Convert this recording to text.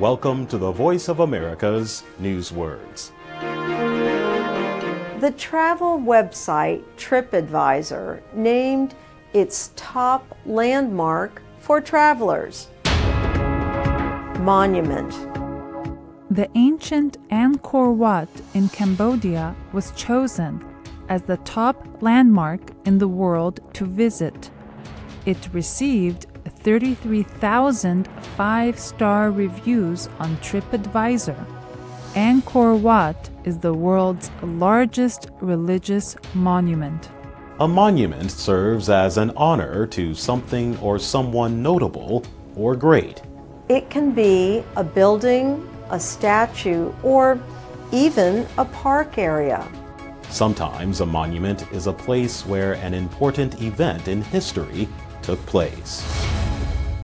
Welcome to the Voice of America's News Words. The travel website TripAdvisor named its top landmark for travelers Monument. The ancient Angkor Wat in Cambodia was chosen as the top landmark in the world to visit. It received 33,000 five star reviews on TripAdvisor. Angkor Wat is the world's largest religious monument. A monument serves as an honor to something or someone notable or great. It can be a building, a statue, or even a park area. Sometimes a monument is a place where an important event in history took place.